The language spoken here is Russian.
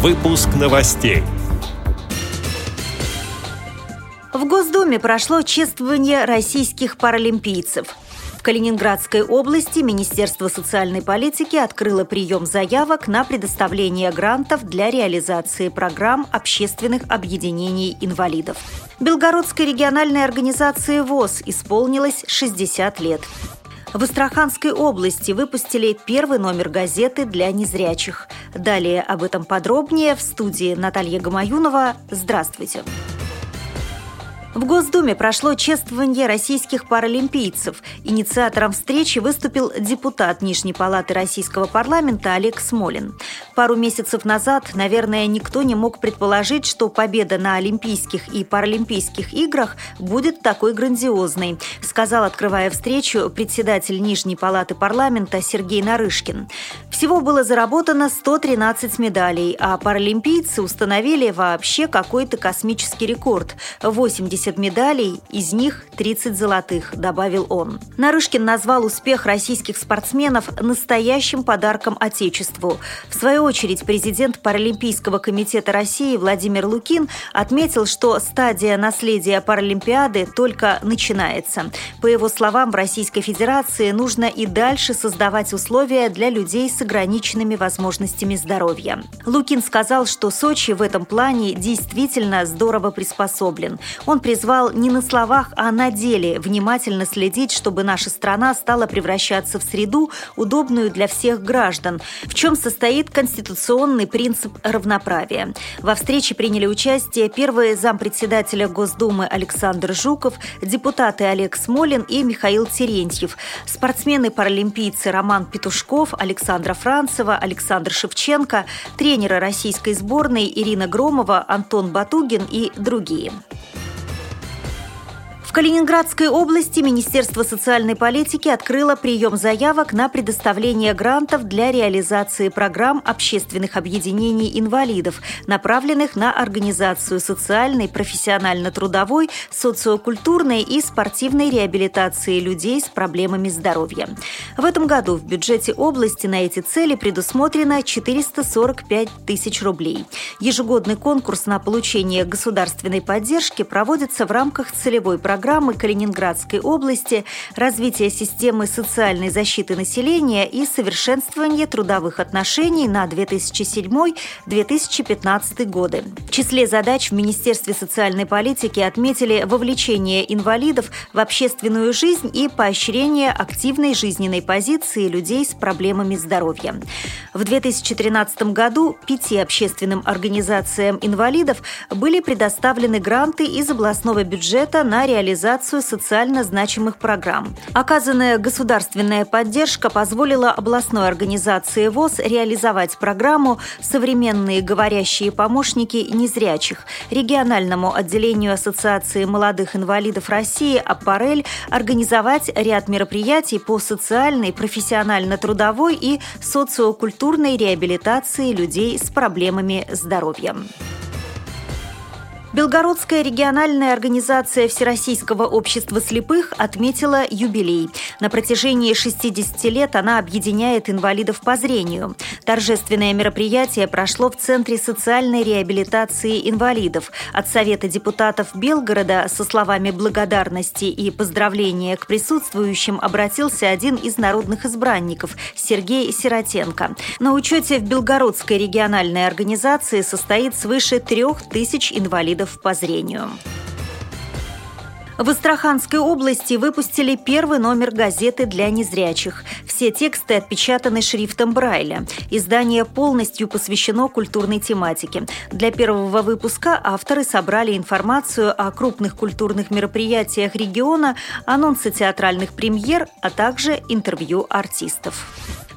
Выпуск новостей. В Госдуме прошло чествование российских паралимпийцев. В Калининградской области Министерство социальной политики открыло прием заявок на предоставление грантов для реализации программ общественных объединений инвалидов. Белгородской региональной организации ВОЗ исполнилось 60 лет. В Астраханской области выпустили первый номер газеты для незрячих. Далее об этом подробнее в студии Наталья Гамаюнова. Здравствуйте. В Госдуме прошло чествование российских паралимпийцев. Инициатором встречи выступил депутат Нижней палаты российского парламента Олег Смолин. Пару месяцев назад, наверное, никто не мог предположить, что победа на Олимпийских и Паралимпийских играх будет такой грандиозной, сказал, открывая встречу, председатель Нижней палаты парламента Сергей Нарышкин. Всего было заработано 113 медалей, а паралимпийцы установили вообще какой-то космический рекорд – 80 70 медалей, из них 30 золотых, добавил он. Нарышкин назвал успех российских спортсменов настоящим подарком Отечеству. В свою очередь президент Паралимпийского комитета России Владимир Лукин отметил, что стадия наследия Паралимпиады только начинается. По его словам, в Российской Федерации нужно и дальше создавать условия для людей с ограниченными возможностями здоровья. Лукин сказал, что Сочи в этом плане действительно здорово приспособлен. Он призвал не на словах, а на деле внимательно следить, чтобы наша страна стала превращаться в среду, удобную для всех граждан, в чем состоит конституционный принцип равноправия. Во встрече приняли участие первый зампредседателя Госдумы Александр Жуков, депутаты Олег Смолин и Михаил Терентьев, спортсмены-паралимпийцы Роман Петушков, Александра Францева, Александр Шевченко, тренеры российской сборной Ирина Громова, Антон Батугин и другие. В Калининградской области Министерство социальной политики открыло прием заявок на предоставление грантов для реализации программ общественных объединений инвалидов, направленных на организацию социальной, профессионально-трудовой, социокультурной и спортивной реабилитации людей с проблемами здоровья. В этом году в бюджете области на эти цели предусмотрено 445 тысяч рублей. Ежегодный конкурс на получение государственной поддержки проводится в рамках целевой программы программы Калининградской области развитие системы социальной защиты населения и совершенствование трудовых отношений на 2007-2015 годы. В числе задач в Министерстве социальной политики отметили вовлечение инвалидов в общественную жизнь и поощрение активной жизненной позиции людей с проблемами здоровья. В 2013 году пяти общественным организациям инвалидов были предоставлены гранты из областного бюджета на реализацию реализацию социально значимых программ. Оказанная государственная поддержка позволила областной организации ВОЗ реализовать программу «Современные говорящие помощники незрячих», региональному отделению Ассоциации молодых инвалидов России «Аппарель» организовать ряд мероприятий по социальной, профессионально-трудовой и социокультурной реабилитации людей с проблемами здоровья. Белгородская региональная организация Всероссийского общества слепых отметила юбилей. На протяжении 60 лет она объединяет инвалидов по зрению. Торжественное мероприятие прошло в Центре социальной реабилитации инвалидов. От Совета депутатов Белгорода со словами благодарности и поздравления к присутствующим обратился один из народных избранников – Сергей Сиротенко. На учете в Белгородской региональной организации состоит свыше трех тысяч инвалидов инвалидов по зрению. В Астраханской области выпустили первый номер газеты для незрячих. Все тексты отпечатаны шрифтом Брайля. Издание полностью посвящено культурной тематике. Для первого выпуска авторы собрали информацию о крупных культурных мероприятиях региона, анонсы театральных премьер, а также интервью артистов.